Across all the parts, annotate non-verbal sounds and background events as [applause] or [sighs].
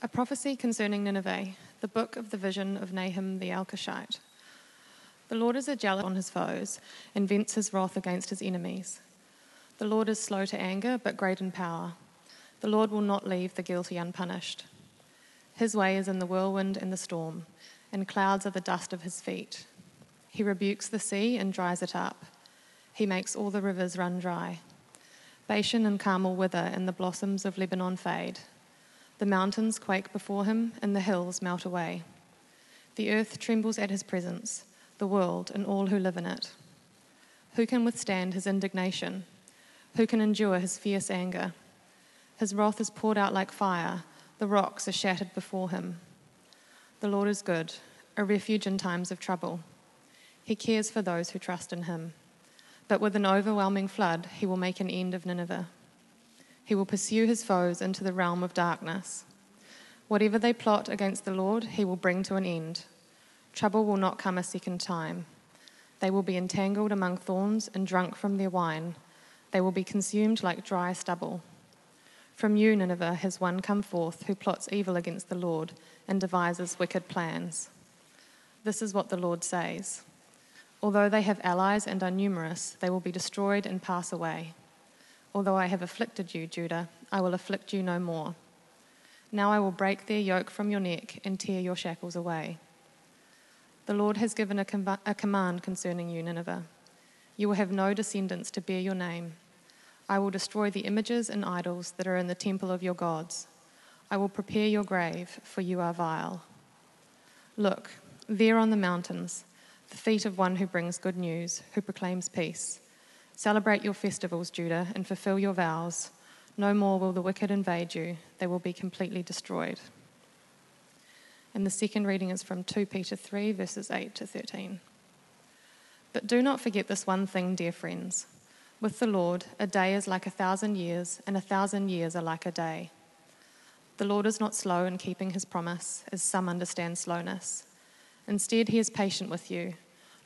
A prophecy concerning Nineveh, the book of the vision of Nahum the Elkoshite. The Lord is a jealous on his foes and vents his wrath against his enemies. The Lord is slow to anger, but great in power. The Lord will not leave the guilty unpunished. His way is in the whirlwind and the storm, and clouds are the dust of his feet. He rebukes the sea and dries it up. He makes all the rivers run dry. Bashan and Carmel wither, and the blossoms of Lebanon fade. The mountains quake before him, and the hills melt away. The earth trembles at his presence, the world and all who live in it. Who can withstand his indignation? Who can endure his fierce anger? His wrath is poured out like fire, the rocks are shattered before him. The Lord is good, a refuge in times of trouble. He cares for those who trust in him. But with an overwhelming flood, he will make an end of Nineveh. He will pursue his foes into the realm of darkness. Whatever they plot against the Lord, he will bring to an end. Trouble will not come a second time. They will be entangled among thorns and drunk from their wine. They will be consumed like dry stubble. From you, Nineveh, has one come forth who plots evil against the Lord and devises wicked plans. This is what the Lord says Although they have allies and are numerous, they will be destroyed and pass away. Although I have afflicted you, Judah, I will afflict you no more. Now I will break their yoke from your neck and tear your shackles away. The Lord has given a, com- a command concerning you, Nineveh. You will have no descendants to bear your name. I will destroy the images and idols that are in the temple of your gods. I will prepare your grave, for you are vile. Look, there on the mountains, the feet of one who brings good news, who proclaims peace. Celebrate your festivals, Judah, and fulfill your vows. No more will the wicked invade you, they will be completely destroyed. And the second reading is from 2 Peter 3, verses 8 to 13. But do not forget this one thing, dear friends. With the Lord, a day is like a thousand years, and a thousand years are like a day. The Lord is not slow in keeping his promise, as some understand slowness. Instead, he is patient with you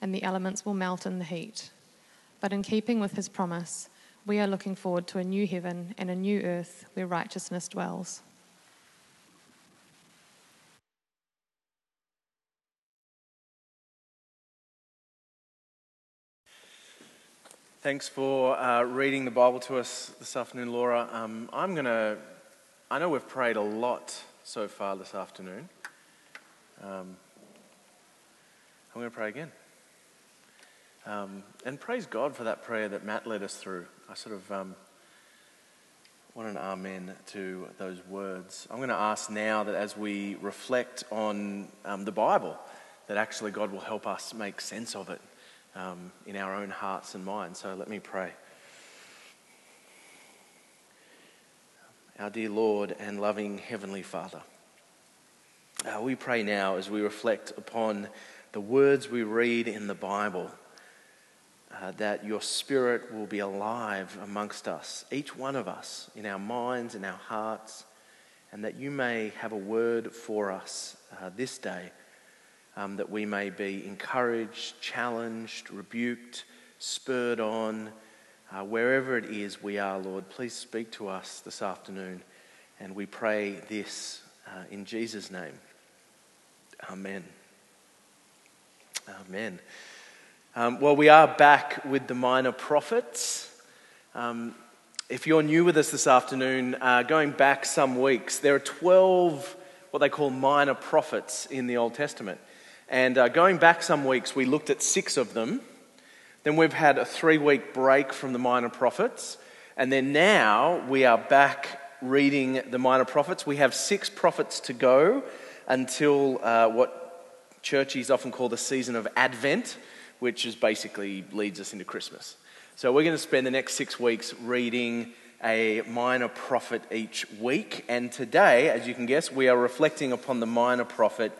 and the elements will melt in the heat. But in keeping with his promise, we are looking forward to a new heaven and a new earth where righteousness dwells. Thanks for uh, reading the Bible to us this afternoon, Laura. Um, I'm going to, I know we've prayed a lot so far this afternoon. Um, I'm going to pray again. Um, and praise God for that prayer that Matt led us through. I sort of um, want an amen to those words. I'm going to ask now that as we reflect on um, the Bible, that actually God will help us make sense of it um, in our own hearts and minds. So let me pray. Our dear Lord and loving Heavenly Father, uh, we pray now as we reflect upon the words we read in the Bible uh, that your spirit will be alive amongst us, each one of us, in our minds, in our hearts, and that you may have a word for us uh, this day, um, that we may be encouraged, challenged, rebuked, spurred on. Uh, wherever it is we are, Lord, please speak to us this afternoon. And we pray this uh, in Jesus' name. Amen. Amen. Um, well, we are back with the minor prophets. Um, if you're new with us this afternoon, uh, going back some weeks, there are 12 what they call minor prophets in the Old Testament. And uh, going back some weeks, we looked at six of them. Then we've had a three week break from the minor prophets. And then now we are back reading the minor prophets. We have six prophets to go until uh, what churches often call the season of Advent which is basically leads us into Christmas. So we're going to spend the next six weeks reading a minor prophet each week. And today, as you can guess, we are reflecting upon the minor prophet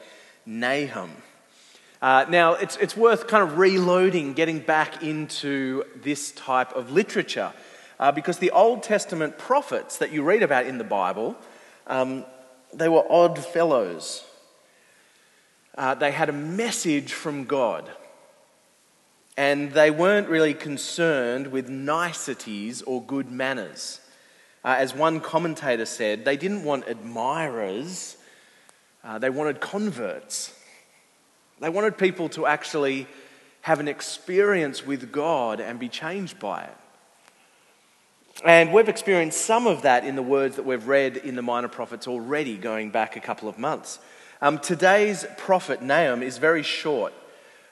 Nahum. Uh, now, it's, it's worth kind of reloading, getting back into this type of literature, uh, because the Old Testament prophets that you read about in the Bible, um, they were odd fellows. Uh, they had a message from God, and they weren't really concerned with niceties or good manners. Uh, as one commentator said, they didn't want admirers, uh, they wanted converts. They wanted people to actually have an experience with God and be changed by it. And we've experienced some of that in the words that we've read in the Minor Prophets already, going back a couple of months. Um, today's prophet, Nahum, is very short.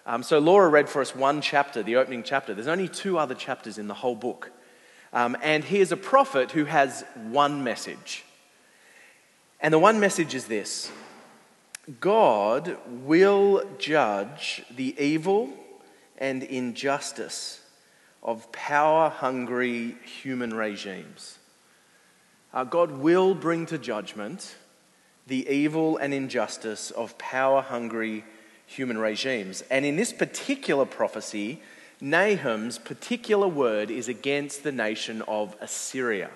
Um, so Laura read for us one chapter, the opening chapter. There's only two other chapters in the whole book. Um, and he is a prophet who has one message. And the one message is this God will judge the evil and injustice of power hungry human regimes. Uh, God will bring to judgment the evil and injustice of power hungry human regimes. And in this particular prophecy, Nahum's particular word is against the nation of Assyria.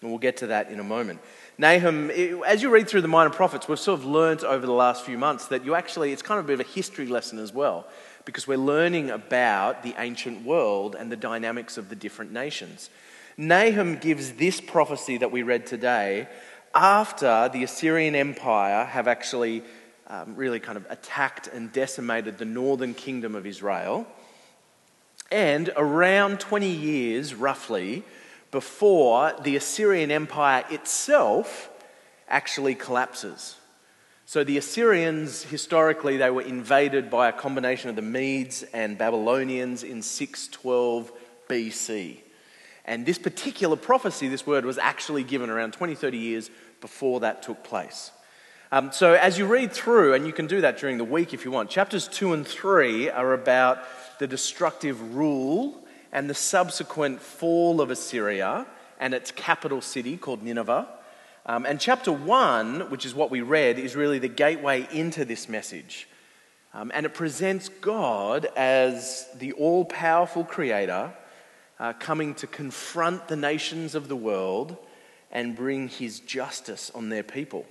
And we'll get to that in a moment. Nahum, as you read through the minor prophets, we've sort of learnt over the last few months that you actually, it's kind of a bit of a history lesson as well, because we're learning about the ancient world and the dynamics of the different nations. Nahum gives this prophecy that we read today after the Assyrian Empire have actually um, really kind of attacked and decimated the northern kingdom of Israel. And around 20 years, roughly, before the Assyrian Empire itself actually collapses. So the Assyrians, historically, they were invaded by a combination of the Medes and Babylonians in 612 BC. And this particular prophecy, this word, was actually given around 20, 30 years before that took place. Um, so as you read through, and you can do that during the week if you want, chapters 2 and 3 are about the destructive rule and the subsequent fall of Assyria and its capital city called Nineveh. Um, and chapter 1, which is what we read, is really the gateway into this message. Um, and it presents God as the all powerful creator uh, coming to confront the nations of the world and bring his justice on their people.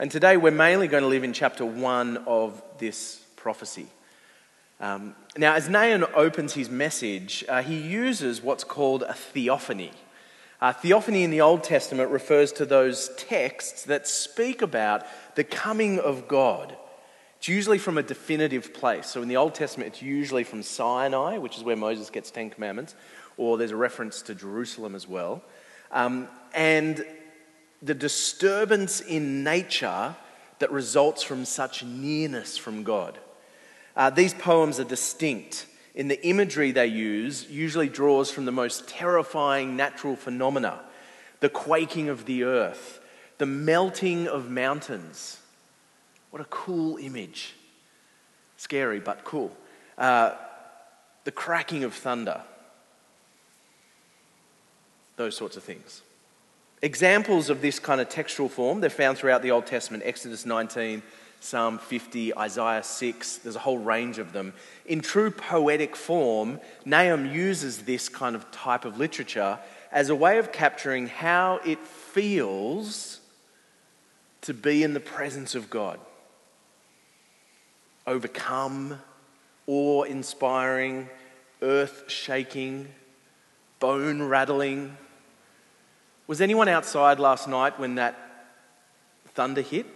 And today we're mainly going to live in chapter 1 of this prophecy. Um, now, as Nahum opens his message, uh, he uses what's called a theophany. Uh, theophany in the Old Testament refers to those texts that speak about the coming of God. It's usually from a definitive place. So in the Old Testament, it's usually from Sinai, which is where Moses gets Ten Commandments, or there's a reference to Jerusalem as well. Um, and the disturbance in nature that results from such nearness from God. Uh, these poems are distinct in the imagery they use, usually draws from the most terrifying natural phenomena the quaking of the earth, the melting of mountains. What a cool image. Scary, but cool. Uh, the cracking of thunder. Those sorts of things. Examples of this kind of textual form, they're found throughout the Old Testament, Exodus 19, Psalm 50, Isaiah 6, there's a whole range of them. In true poetic form, Nahum uses this kind of type of literature as a way of capturing how it feels to be in the presence of God. Overcome, awe inspiring, earth shaking, bone rattling. Was anyone outside last night when that thunder hit?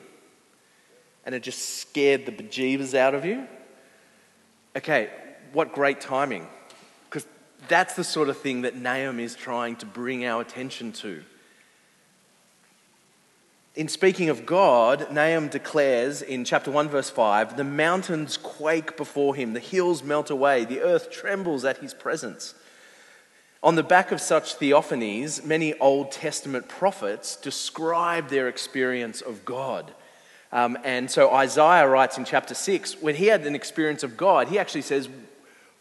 and it just scared the bejeebers out of you. Okay, what great timing. Because that's the sort of thing that Nahum is trying to bring our attention to. In speaking of God, Nahum declares in chapter 1, verse 5 the mountains quake before him, the hills melt away, the earth trembles at his presence. On the back of such theophanies, many Old Testament prophets describe their experience of God. Um, and so Isaiah writes in chapter 6 when he had an experience of God, he actually says,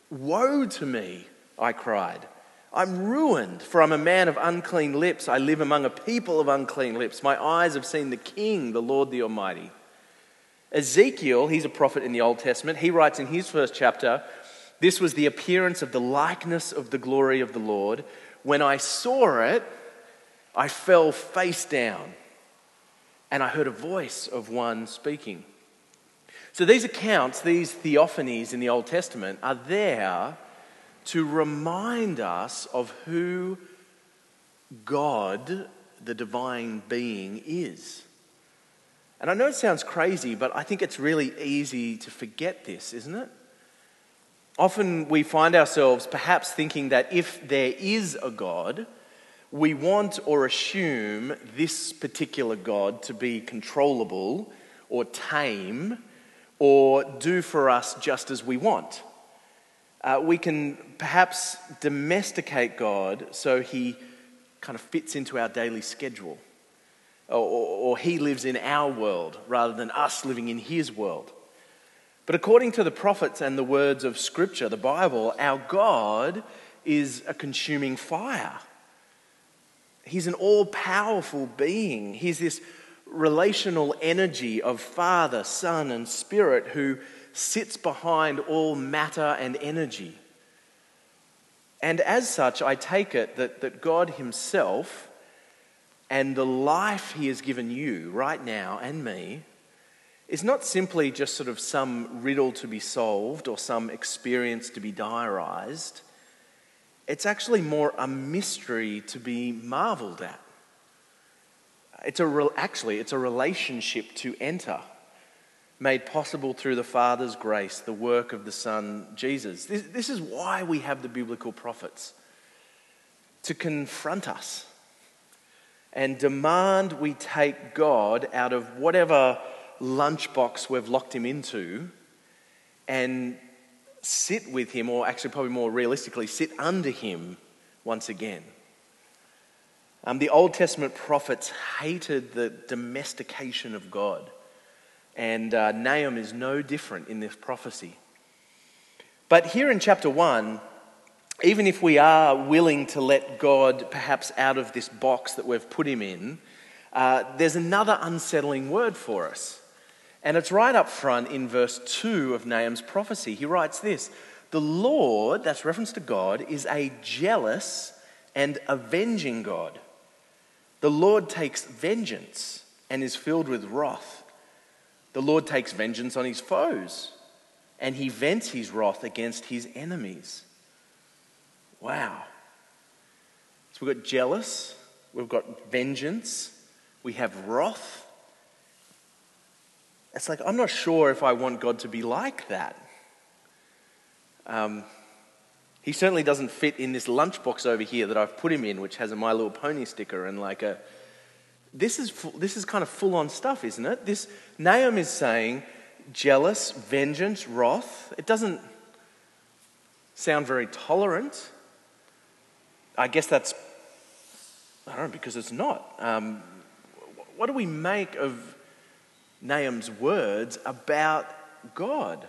Woe to me, I cried. I'm ruined, for I'm a man of unclean lips. I live among a people of unclean lips. My eyes have seen the King, the Lord the Almighty. Ezekiel, he's a prophet in the Old Testament, he writes in his first chapter This was the appearance of the likeness of the glory of the Lord. When I saw it, I fell face down, and I heard a voice of one speaking. So these accounts, these theophanies in the Old Testament, are there to remind us of who God, the divine being, is. And I know it sounds crazy, but I think it's really easy to forget this, isn't it? Often we find ourselves perhaps thinking that if there is a God, we want or assume this particular God to be controllable or tame or do for us just as we want uh, we can perhaps domesticate God so he kind of fits into our daily schedule. Or, or, or, he lives in our world rather than us living in his world. But according to the prophets and the words of Scripture, the Bible, our God is a consuming fire. He's an all powerful being. He's this relational energy of Father, Son, and Spirit who sits behind all matter and energy. And as such, I take it that, that God Himself and the life He has given you right now and me is not simply just sort of some riddle to be solved or some experience to be diarized. It's actually more a mystery to be marveled at. It's a, actually, it's a relationship to enter made possible through the Father's grace, the work of the Son, Jesus. This, this is why we have the biblical prophets to confront us and demand we take God out of whatever lunchbox we've locked him into and sit with him, or actually, probably more realistically, sit under him once again. Um, the Old Testament prophets hated the domestication of God. And uh, Nahum is no different in this prophecy. But here in chapter 1, even if we are willing to let God perhaps out of this box that we've put him in, uh, there's another unsettling word for us. And it's right up front in verse 2 of Nahum's prophecy. He writes this The Lord, that's reference to God, is a jealous and avenging God. The Lord takes vengeance and is filled with wrath. The Lord takes vengeance on his foes and he vents his wrath against his enemies. Wow. So we've got jealous, we've got vengeance, we have wrath. It's like, I'm not sure if I want God to be like that. Um, he certainly doesn't fit in this lunchbox over here that I've put him in, which has a My Little Pony sticker and like a this is, this is kind of full on stuff, isn't it? This, Nahum is saying jealous, vengeance, wrath. It doesn't sound very tolerant. I guess that's, I don't know, because it's not. Um, what do we make of Nahum's words about God?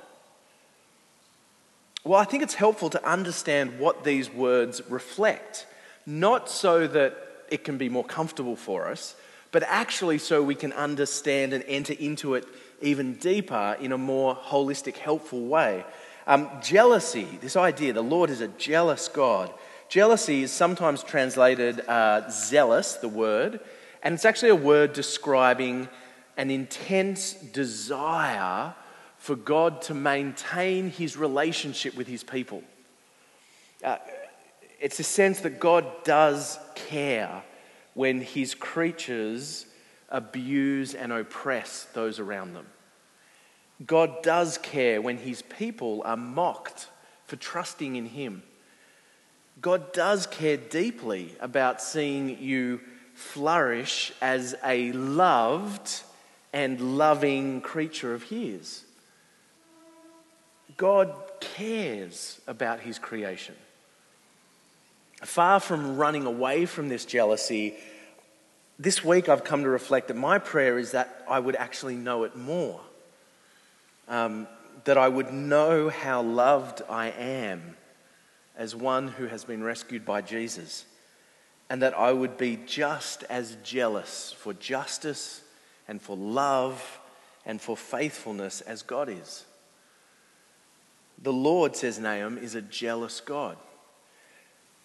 Well, I think it's helpful to understand what these words reflect, not so that it can be more comfortable for us, but actually so we can understand and enter into it even deeper in a more holistic, helpful way. Um, jealousy, this idea, the Lord is a jealous God. Jealousy is sometimes translated uh, zealous, the word, and it's actually a word describing an intense desire for God to maintain his relationship with his people. Uh, it's a sense that God does care when his creatures abuse and oppress those around them. God does care when his people are mocked for trusting in him. God does care deeply about seeing you flourish as a loved and loving creature of his. God cares about his creation. Far from running away from this jealousy, this week I've come to reflect that my prayer is that I would actually know it more. Um, that I would know how loved I am as one who has been rescued by Jesus, and that I would be just as jealous for justice and for love and for faithfulness as God is. The Lord, says Nahum, is a jealous God.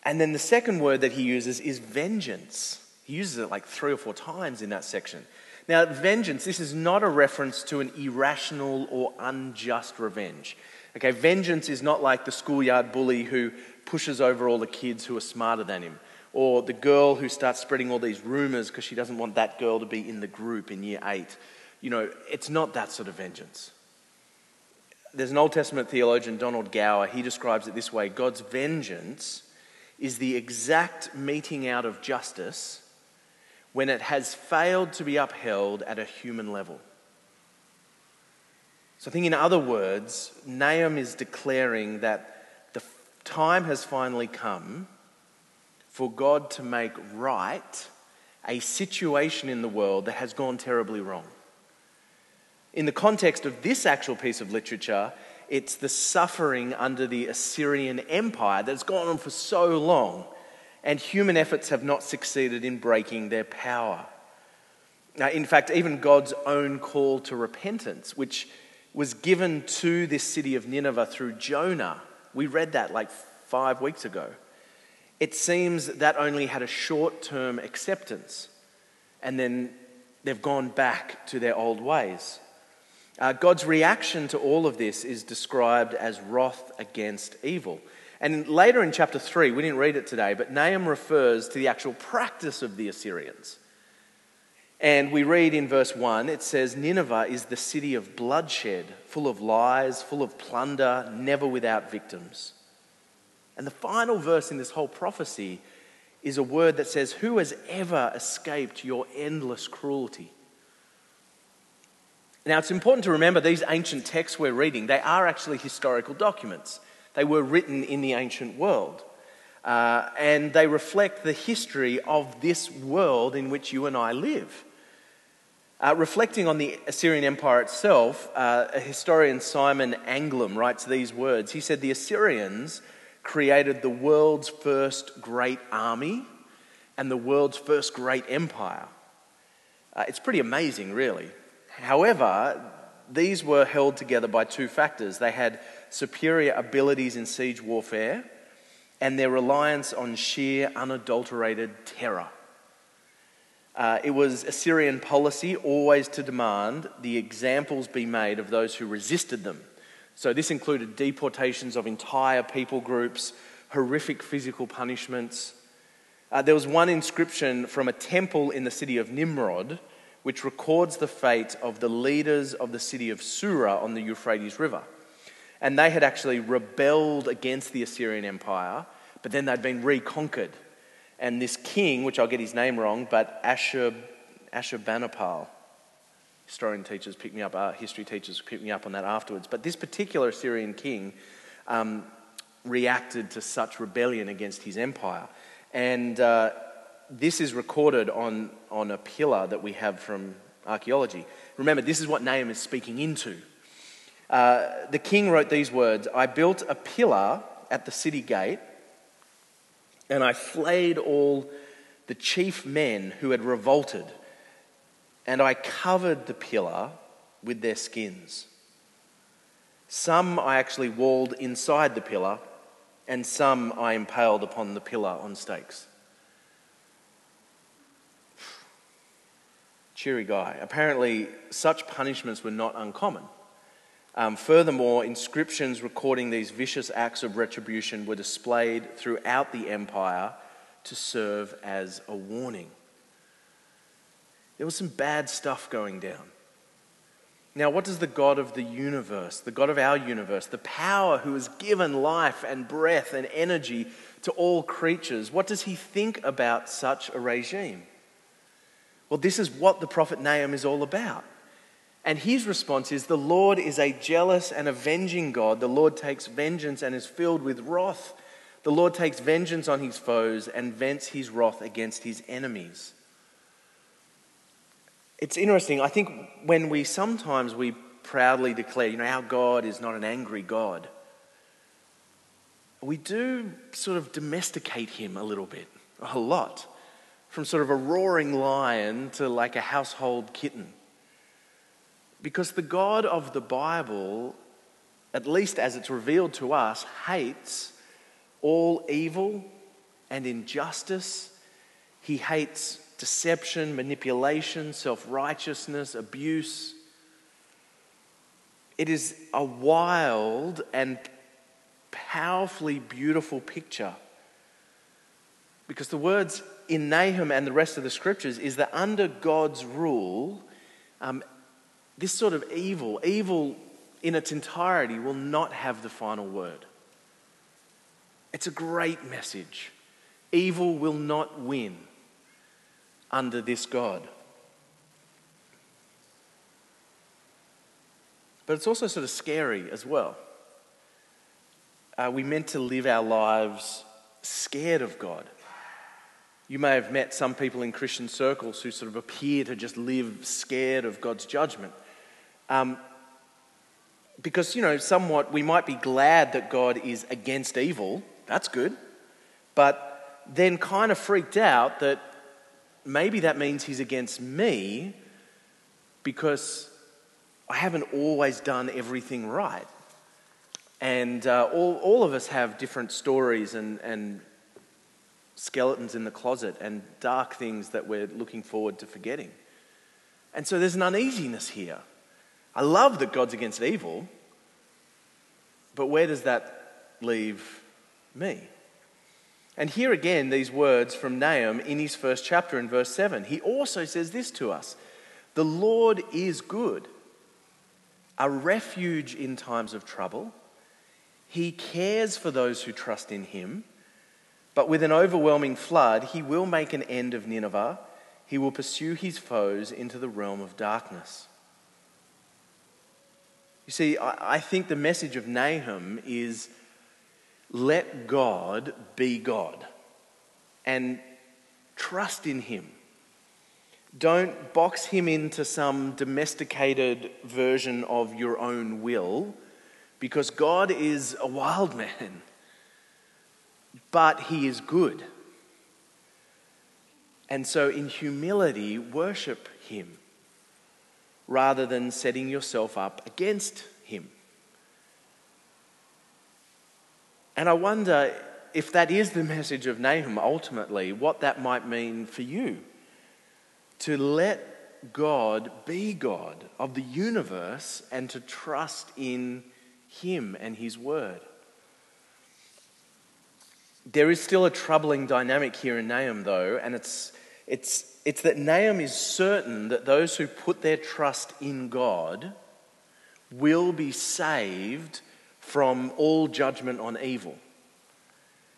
And then the second word that he uses is vengeance. He uses it like three or four times in that section. Now, vengeance, this is not a reference to an irrational or unjust revenge. Okay, vengeance is not like the schoolyard bully who pushes over all the kids who are smarter than him, or the girl who starts spreading all these rumors because she doesn't want that girl to be in the group in year eight. You know, it's not that sort of vengeance. There's an Old Testament theologian, Donald Gowan, he describes it this way God's vengeance is the exact meting out of justice when it has failed to be upheld at a human level. So I think, in other words, Nahum is declaring that the time has finally come for God to make right a situation in the world that has gone terribly wrong. In the context of this actual piece of literature, it's the suffering under the Assyrian Empire that's gone on for so long, and human efforts have not succeeded in breaking their power. Now, in fact, even God's own call to repentance, which was given to this city of Nineveh through Jonah, we read that like five weeks ago. It seems that only had a short term acceptance, and then they've gone back to their old ways. Uh, God's reaction to all of this is described as wrath against evil. And later in chapter 3, we didn't read it today, but Nahum refers to the actual practice of the Assyrians. And we read in verse 1, it says, Nineveh is the city of bloodshed, full of lies, full of plunder, never without victims. And the final verse in this whole prophecy is a word that says, Who has ever escaped your endless cruelty? Now, it's important to remember these ancient texts we're reading, they are actually historical documents. They were written in the ancient world. Uh, and they reflect the history of this world in which you and I live. Uh, reflecting on the Assyrian Empire itself, uh, a historian Simon Anglim writes these words. He said, The Assyrians created the world's first great army and the world's first great empire. Uh, it's pretty amazing, really. However, these were held together by two factors. They had superior abilities in siege warfare and their reliance on sheer, unadulterated terror. Uh, it was Assyrian policy always to demand the examples be made of those who resisted them. So, this included deportations of entire people groups, horrific physical punishments. Uh, there was one inscription from a temple in the city of Nimrud which records the fate of the leaders of the city of Sura on the Euphrates River. And they had actually rebelled against the Assyrian Empire, but then they'd been reconquered. And this king, which I'll get his name wrong, but Ashur, Ashurbanipal, historian teachers pick me up, uh, history teachers picked me up on that afterwards. But this particular Assyrian king um, reacted to such rebellion against his empire. And uh, this is recorded on, on a pillar that we have from archaeology. Remember, this is what Nahum is speaking into. Uh, the king wrote these words I built a pillar at the city gate, and I flayed all the chief men who had revolted, and I covered the pillar with their skins. Some I actually walled inside the pillar, and some I impaled upon the pillar on stakes. [sighs] cheery guy. Apparently, such punishments were not uncommon. Um, furthermore, inscriptions recording these vicious acts of retribution were displayed throughout the empire to serve as a warning. There was some bad stuff going down. Now, what does the God of the universe, the God of our universe, the power who has given life and breath and energy to all creatures, what does he think about such a regime? Well, this is what the prophet Nahum is all about. And his response is The Lord is a jealous and avenging God. The Lord takes vengeance and is filled with wrath. The Lord takes vengeance on his foes and vents his wrath against his enemies. It's interesting. I think when we sometimes we proudly declare, you know, our God is not an angry God. we do sort of domesticate him a little bit, a lot, from sort of a roaring lion to like a household kitten. Because the God of the Bible, at least as it's revealed to us, hates all evil and injustice. He hates deception, manipulation, self righteousness, abuse. It is a wild and powerfully beautiful picture. Because the words in Nahum and the rest of the scriptures is that under God's rule, um, this sort of evil, evil in its entirety, will not have the final word. It's a great message. Evil will not win under this God. But it's also sort of scary as well. Are we meant to live our lives scared of God? You may have met some people in Christian circles who sort of appear to just live scared of God's judgment. Um, because, you know, somewhat we might be glad that God is against evil. That's good. But then kind of freaked out that maybe that means he's against me because I haven't always done everything right. And uh, all, all of us have different stories and, and skeletons in the closet and dark things that we're looking forward to forgetting. And so there's an uneasiness here. I love that God's against evil, but where does that leave me? And here again, these words from Nahum in his first chapter in verse 7. He also says this to us The Lord is good, a refuge in times of trouble. He cares for those who trust in him. But with an overwhelming flood, he will make an end of Nineveh. He will pursue his foes into the realm of darkness. You see, I think the message of Nahum is let God be God and trust in him. Don't box him into some domesticated version of your own will because God is a wild man, but he is good. And so, in humility, worship him rather than setting yourself up against him. And I wonder if that is the message of Nahum ultimately, what that might mean for you. To let God be God of the universe and to trust in him and His Word. There is still a troubling dynamic here in Nahum, though, and it's, it's, it's that Nahum is certain that those who put their trust in God will be saved from all judgment on evil.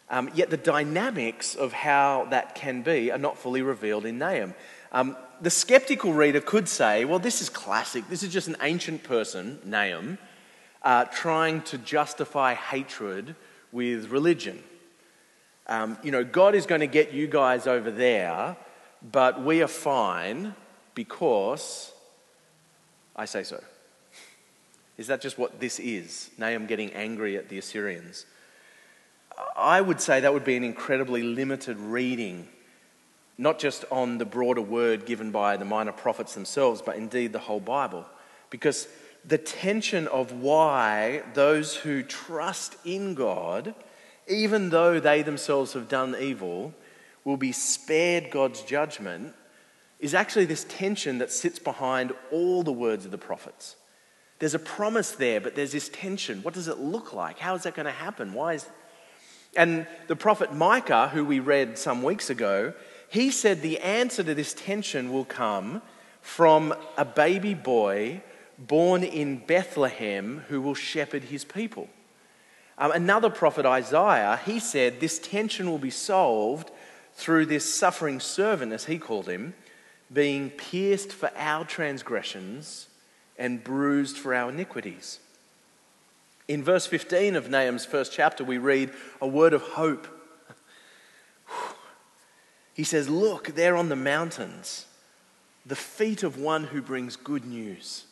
Um, yet the dynamics of how that can be are not fully revealed in Nahum. Um, the skeptical reader could say, well, this is classic. This is just an ancient person, Nahum, uh, trying to justify hatred with religion. Um, you know, God is going to get you guys over there, but we are fine because I say so. Is that just what this is? Nahum getting angry at the Assyrians? I would say that would be an incredibly limited reading, not just on the broader word given by the minor prophets themselves, but indeed the whole Bible. Because the tension of why those who trust in God, even though they themselves have done evil, will be spared God's judgment is actually this tension that sits behind all the words of the prophets. There's a promise there, but there's this tension. What does it look like? How is that going to happen? Why is and the prophet Micah, who we read some weeks ago, he said the answer to this tension will come from a baby boy born in Bethlehem who will shepherd his people. Um, another prophet, Isaiah, he said this tension will be solved through this suffering servant, as he called him, being pierced for our transgressions and bruised for our iniquities. In verse 15 of Nahum's first chapter, we read a word of hope. [sighs] He says, Look, there on the mountains, the feet of one who brings good news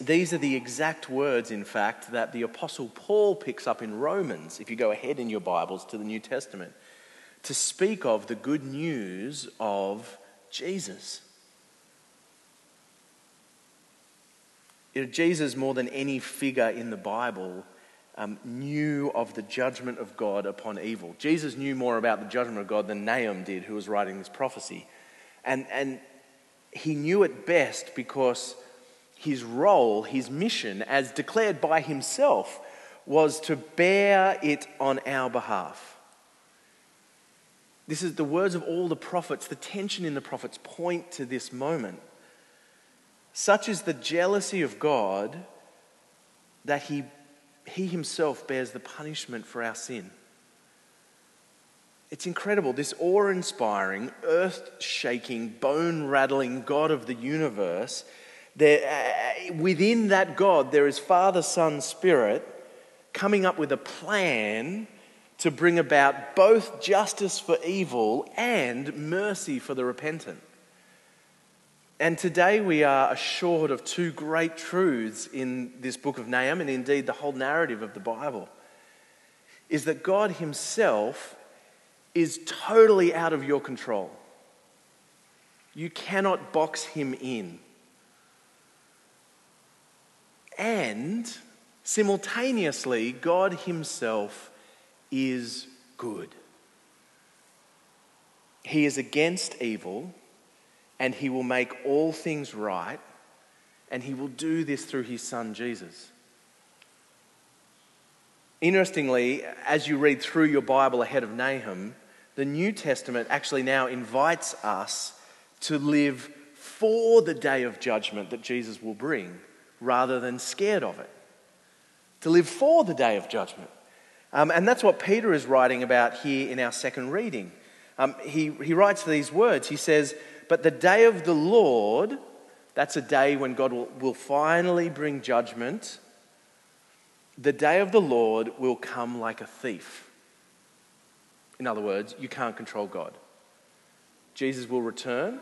These are the exact words, in fact, that the Apostle Paul picks up in Romans, if you go ahead in your Bibles to the New Testament, to speak of the good news of Jesus. You know, Jesus, more than any figure in the Bible, um, knew of the judgment of God upon evil. Jesus knew more about the judgment of God than Nahum did, who was writing this prophecy. And, and he knew it best because his role, his mission, as declared by himself, was to bear it on our behalf. This is the words of all the prophets. The tension in the prophets point to this moment. Such is the jealousy of God that he, he himself bears the punishment for our sin. It's incredible. This awe inspiring, earth shaking, bone rattling God of the universe there, uh, within that God, there is Father, Son, Spirit coming up with a plan to bring about both justice for evil and mercy for the repentant. And today we are assured of two great truths in this book of Nahum, and indeed the whole narrative of the Bible, is that God Himself is totally out of your control. You cannot box Him in and simultaneously, God Himself is good. He is against evil, and He will make all things right, and He will do this through His Son Jesus. Interestingly, as you read through your Bible ahead of Nahum, the New Testament actually now invites us to live for the day of judgment that Jesus will bring rather than scared of it. To live for the day of judgment. Um, and that's what Peter is writing about here in our second reading. Um, he, he writes these words. He says, But the day of the Lord, that's a day when God will, will finally bring judgment. The day of the Lord will come like a thief. In other words, you can't control God. Jesus will return.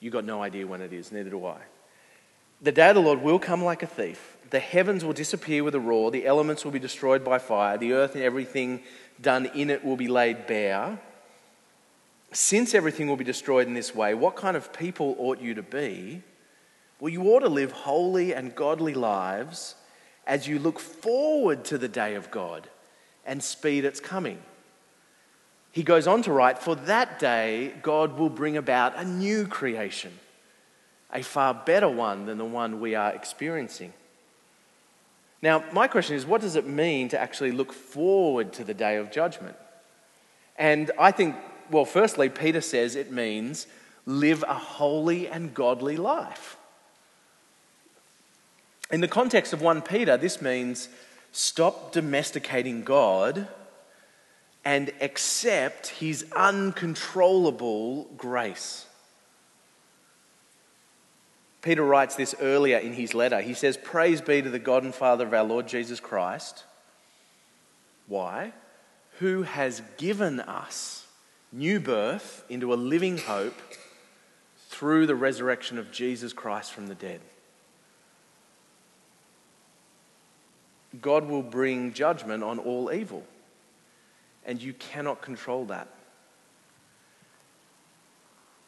You got no idea when it is, neither do I. The day of the Lord will come like a thief. The heavens will disappear with a roar, the elements will be destroyed by fire, the earth and everything done in it will be laid bare. Since everything will be destroyed in this way, what kind of people ought you to be? Well, you ought to live holy and godly lives as you look forward to the day of God and speed its coming. He goes on to write, For that day, God will bring about a new creation a far better one than the one we are experiencing. Now, my question is what does it mean to actually look forward to the day of judgment? And I think, well, firstly, Peter says it means live a holy and godly life. In the context of 1 Peter, this means stop domesticating God and accept his uncontrollable grace. Peter writes this earlier in his letter. He says, Praise be to the God and Father of our Lord Jesus Christ. Why? Who has given us new birth into a living hope through the resurrection of Jesus Christ from the dead. God will bring judgment on all evil, and you cannot control that.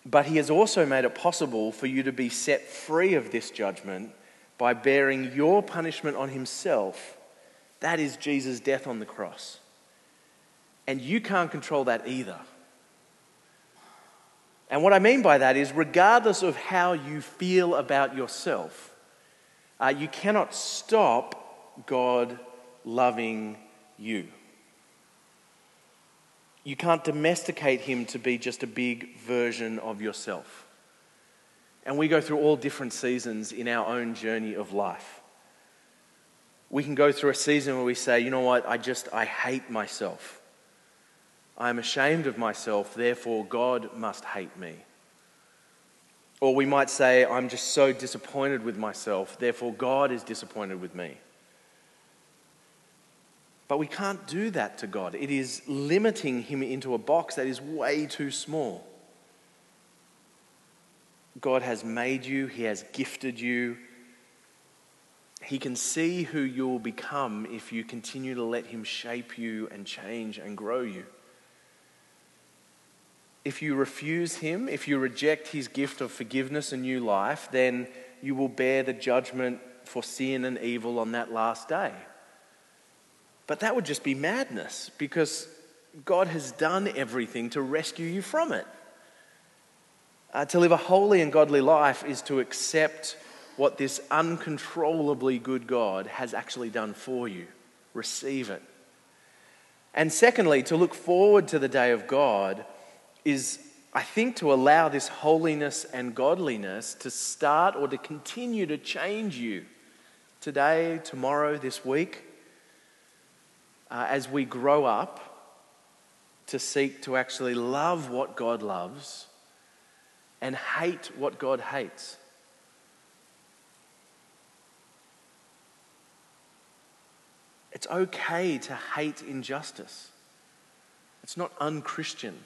But he has also made it possible for you to be set free of this judgment by bearing your punishment on himself. That is Jesus' death on the cross. And you can't control that either. And what I mean by that is, regardless of how you feel about yourself, uh, you cannot stop God loving you. You can't domesticate him to be just a big version of yourself. And we go through all different seasons in our own journey of life. We can go through a season where we say, you know what, I just, I hate myself. I'm ashamed of myself, therefore God must hate me. Or we might say, I'm just so disappointed with myself, therefore God is disappointed with me. But we can't do that to God. It is limiting Him into a box that is way too small. God has made you, He has gifted you, He can see who you'll become if you continue to let Him shape you and change and grow you. If you refuse Him, if you reject His gift of forgiveness and new life, then you will bear the judgment for sin and evil on that last day. But that would just be madness because God has done everything to rescue you from it. Uh, to live a holy and godly life is to accept what this uncontrollably good God has actually done for you. Receive it. And secondly, to look forward to the day of God is, I think, to allow this holiness and godliness to start or to continue to change you today, tomorrow, this week, uh, as we grow up to seek to actually love what God loves and hate what God hates. It's okay to hate injustice. It's not unchristian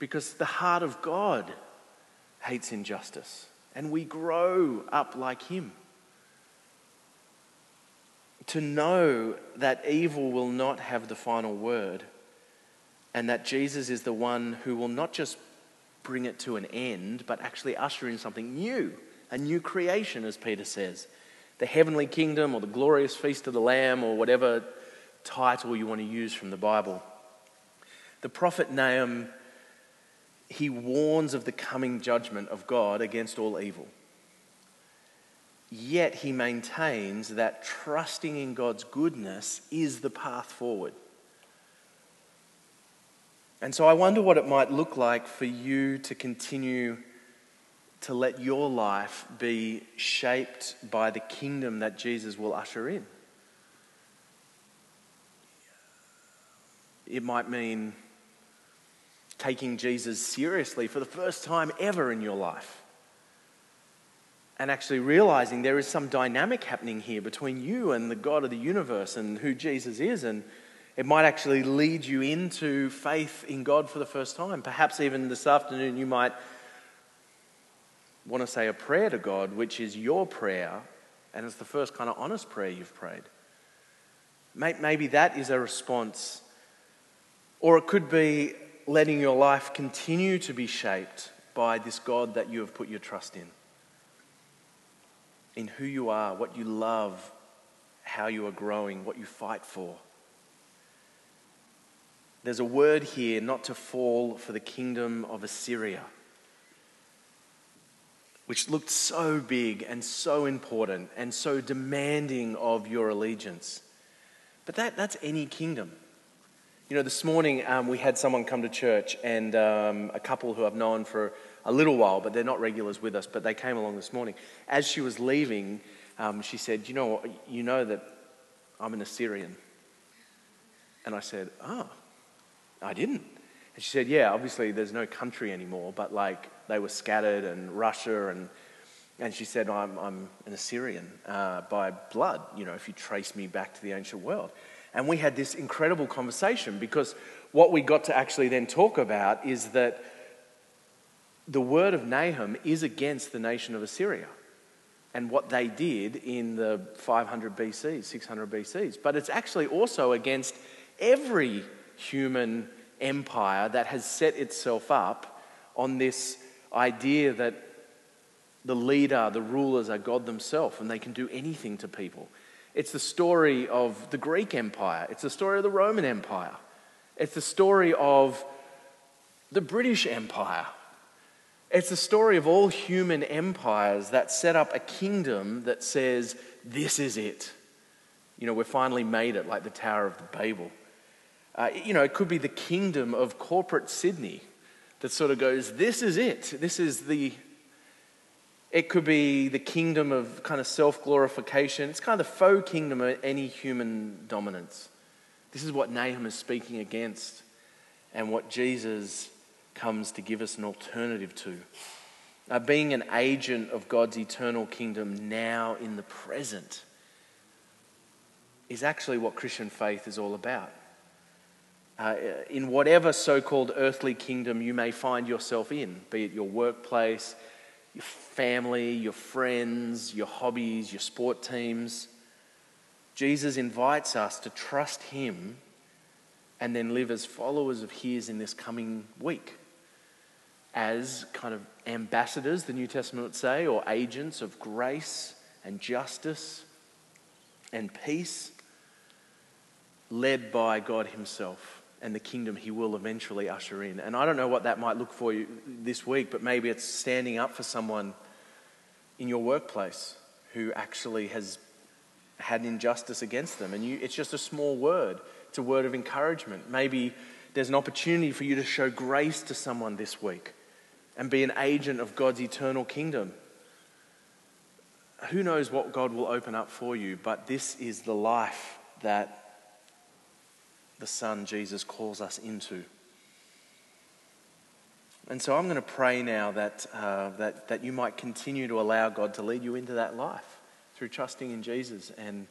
because the heart of God hates injustice and we grow up like Him. To know that evil will not have the final word and that Jesus is the one who will not just bring it to an end, but actually usher in something new, a new creation, as Peter says. The heavenly kingdom or the glorious feast of the Lamb or whatever title you want to use from the Bible. The prophet Nahum, he warns of the coming judgment of God against all evil. Yet he maintains that trusting in God's goodness is the path forward. And so I wonder what it might look like for you to continue to let your life be shaped by the kingdom that Jesus will usher in. It might mean taking Jesus seriously for the first time ever in your life. And actually realizing there is some dynamic happening here between you and the God of the universe and who Jesus is and it might actually lead you into faith in God for the first time. Perhaps even this afternoon you might want to say a prayer to God, which is your prayer, and it's the first kind of honest prayer you've prayed. Maybe that is a response. Or it could be letting your life continue to be shaped by this God that you have put your trust in. In who you are, what you love, how you are growing, what you fight for. There's a word here not to fall for the kingdom of Assyria, which looked so big and so important and so demanding of your allegiance. But that, that's any kingdom. You know, this morning um, we had someone come to church and um, a couple who I've known for a little while, but they're not regulars with us, but they came along this morning. As she was leaving, um, she said, you know, you know that I'm an Assyrian. And I said, oh, I didn't. And she said, Yeah, obviously there's no country anymore, but like they were scattered and Russia and. And she said, I'm, I'm an Assyrian uh, by blood, you know, if you trace me back to the ancient world. And we had this incredible conversation because what we got to actually then talk about is that the word of Nahum is against the nation of Assyria and what they did in the 500 BCs, 600 BCs. But it's actually also against every human empire that has set itself up on this idea that the leader, the rulers are God themselves and they can do anything to people. It's the story of the Greek Empire, it's the story of the Roman Empire, it's the story of the British Empire. It's the story of all human empires that set up a kingdom that says, This is it. You know, we've finally made it, like the Tower of the Babel. Uh, you know, it could be the kingdom of corporate Sydney that sort of goes, this is it. This is the. It could be the kingdom of kind of self glorification. It's kind of the faux kingdom of any human dominance. This is what Nahum is speaking against and what Jesus comes to give us an alternative to. Uh, being an agent of God's eternal kingdom now in the present is actually what Christian faith is all about uh, in whatever so called earthly kingdom you may find yourself in, be it your workplace, your family, your friends, your hobbies, your sport teams. Jesus invites us to trust Him and then live as followers of His in this coming week. As kind of ambassadors, the New Testament would say, or agents of grace and justice and peace, led by God Himself and the kingdom He will eventually usher in. And I don't know what that might look for you this week, but maybe it's standing up for someone in your workplace who actually has had injustice against them. And you, it's just a small word, it's a word of encouragement. Maybe there's an opportunity for you to show grace to someone this week and be an agent of God's eternal kingdom. Who knows what God will open up for you, but this is the life that the Son, Jesus, calls us into. And so I'm going to pray now that, uh, that, that you might continue to allow God to lead you into that life through trusting in Jesus and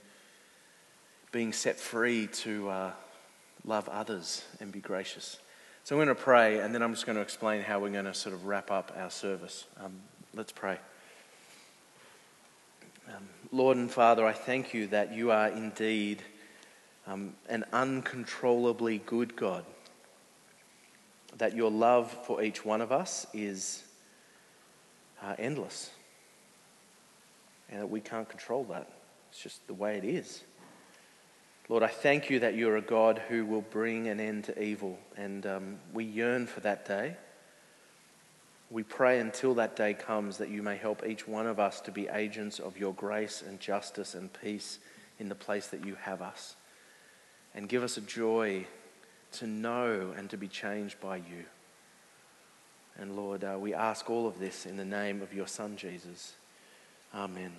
being set free to uh, love others and be gracious. So I'm going to pray, and then I'm just going to explain how we're going to sort of wrap up our service. Um, let's pray. Um, Lord and Father, I thank you that you are indeed um, an uncontrollably good God. That your love for each one of us is uh, endless. And that we can't control that. It's just the way it is. Lord, I thank you that you're a God who will bring an end to evil. And um, we yearn for that day. We pray until that day comes that you may help each one of us to be agents of your grace and justice and peace in the place that you have us and give us a joy to know and to be changed by you. And Lord, uh, we ask all of this in the name of your Son, Jesus. Amen.